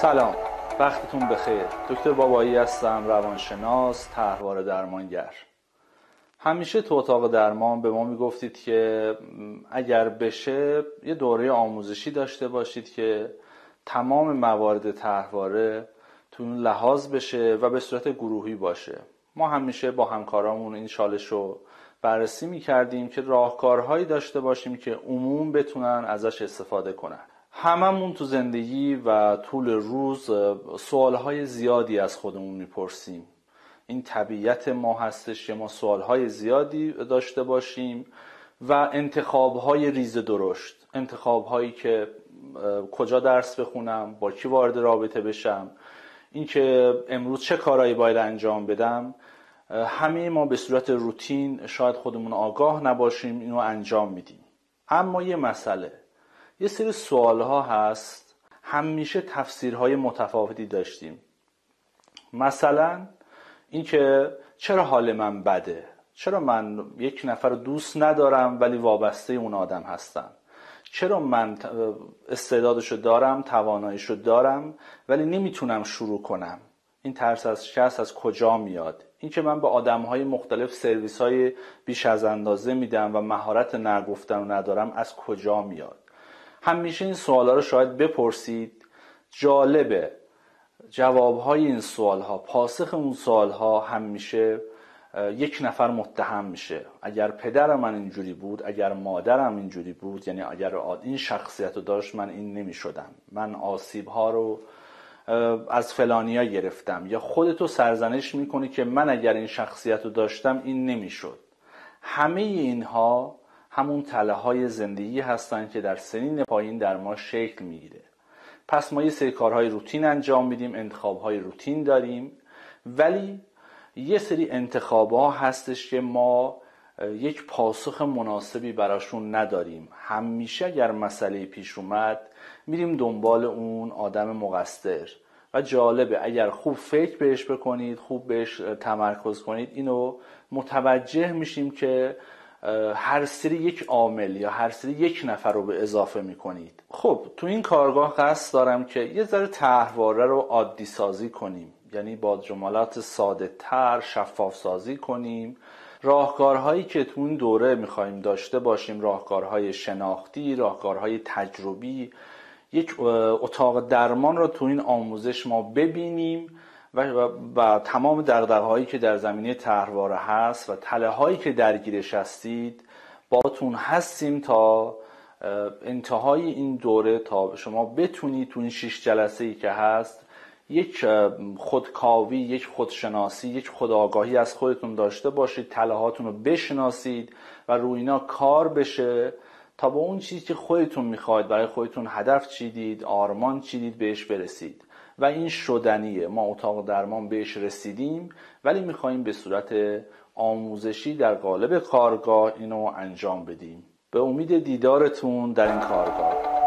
سلام. وقتتون بخیر. دکتر بابایی هستم روانشناس طرحواره درمانگر. همیشه تو اتاق درمان به ما می‌گفتید که اگر بشه یه دوره آموزشی داشته باشید که تمام موارد طرحواره تو لحاظ بشه و به صورت گروهی باشه. ما همیشه با همکارامون این چالش رو بررسی می‌کردیم که راهکارهایی داشته باشیم که عموم بتونن ازش استفاده کنن. هممون تو زندگی و طول روز سوالهای زیادی از خودمون می‌پرسیم. این طبیعت ما هستش که ما سوالهای زیادی داشته باشیم و انتخابهای ریز درشت. انتخابهایی که کجا درس بخونم با کی وارد رابطه بشم اینکه امروز چه کارهایی باید انجام بدم. همه ما به صورت روتین شاید خودمون آگاه نباشیم اینو انجام میدیم. اما یه مسئله. یه سری سوال ها هست. همیشه تفسیرهای متفاوتی داشتیم. مثلا اینکه چرا حال من بده؟ چرا من یک نفر دوست ندارم ولی وابسته اون آدم هستم؟ چرا من استعدادشو دارم تواناییشو دارم ولی نمی‌تونم شروع کنم؟ این ترس از شخص از کجا میاد؟ اینکه من به آدم های مختلف سرویس های بیش از اندازه میدم و مهارت نگفتن ندارم از کجا میاد؟ همیشه این سوالا رو شاید بپرسید. جالبه. جوابهای این سوال ها پاسخ اون سوال ها همیشه یک نفر متهم میشه. اگر پدر من اینجوری بود اگر مادرم اینجوری بود یعنی اگر این شخصیت رو داشت من این نمی‌شدم. من آسیب ها رو از فلانیا گرفتم. یا خودتو سرزنش می‌کنی که من اگر این شخصیت رو داشتم این نمی‌شد. همه اینها همون تله های زندگی هستن که در سنین پایین در ما شکل می‌گیره. پس ما یه سری کارهای روتین انجام میدیم انتخاب های روتین داریم. ولی یه سری انتخاب ها هستش که ما یک پاسخ مناسبی براشون نداریم. همیشه اگر مسئله پیش اومد میریم دنبال اون آدم مقصر. و جالبه اگر خوب فکر بهش بکنید خوب بهش تمرکز کنید اینو متوجه میشیم که هر سری یک عامل یا هر سری یک نفر رو به اضافه می‌کنید. خب تو این کارگاه قصد دارم که یه ذره تحواره رو عادی سازی کنیم. یعنی با جملات ساده تر شفاف سازی کنیم. راهکارهایی که تو این دوره می‌خوایم داشته باشیم راهکارهای شناختی راهکارهای تجربی یک اتاق درمان رو تو این آموزش ما ببینیم. و, و, تمام دقدقه که در زمینه تهرواره هست و تله هایی که درگیرش هستید باتون هستیم تا انتهای این دوره تا شما بتونید تو این شش جلسه ای که هست یک خودکاوی یک خودشناسی یک خودآگاهی از خودتون داشته باشید تله هاتون رو بشناسید و روی اینا کار بشه تا به اون چیزی که خودتون می‌خواید برای خودتون هدف چیدید آرمان چیدید بهش برسید. و این شدنیه. ما اتاق درمان بهش رسیدیم ولی می‌خواهیم به صورت آموزشی در قالب کارگاه اینو انجام بدیم. به امید دیدارتون در این کارگاه.